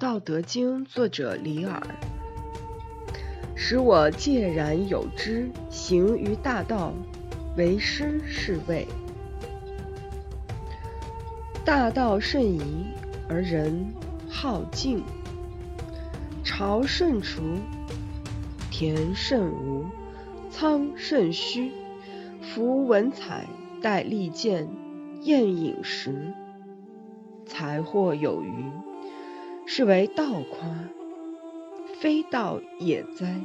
道德经》作者李耳，使我介然有之，行于大道，为师是谓。大道甚夷，而人好径；朝甚除，田甚芜，仓甚虚。夫文采，带利剑，宴饮食，财货有余，是为道夸，非道也哉！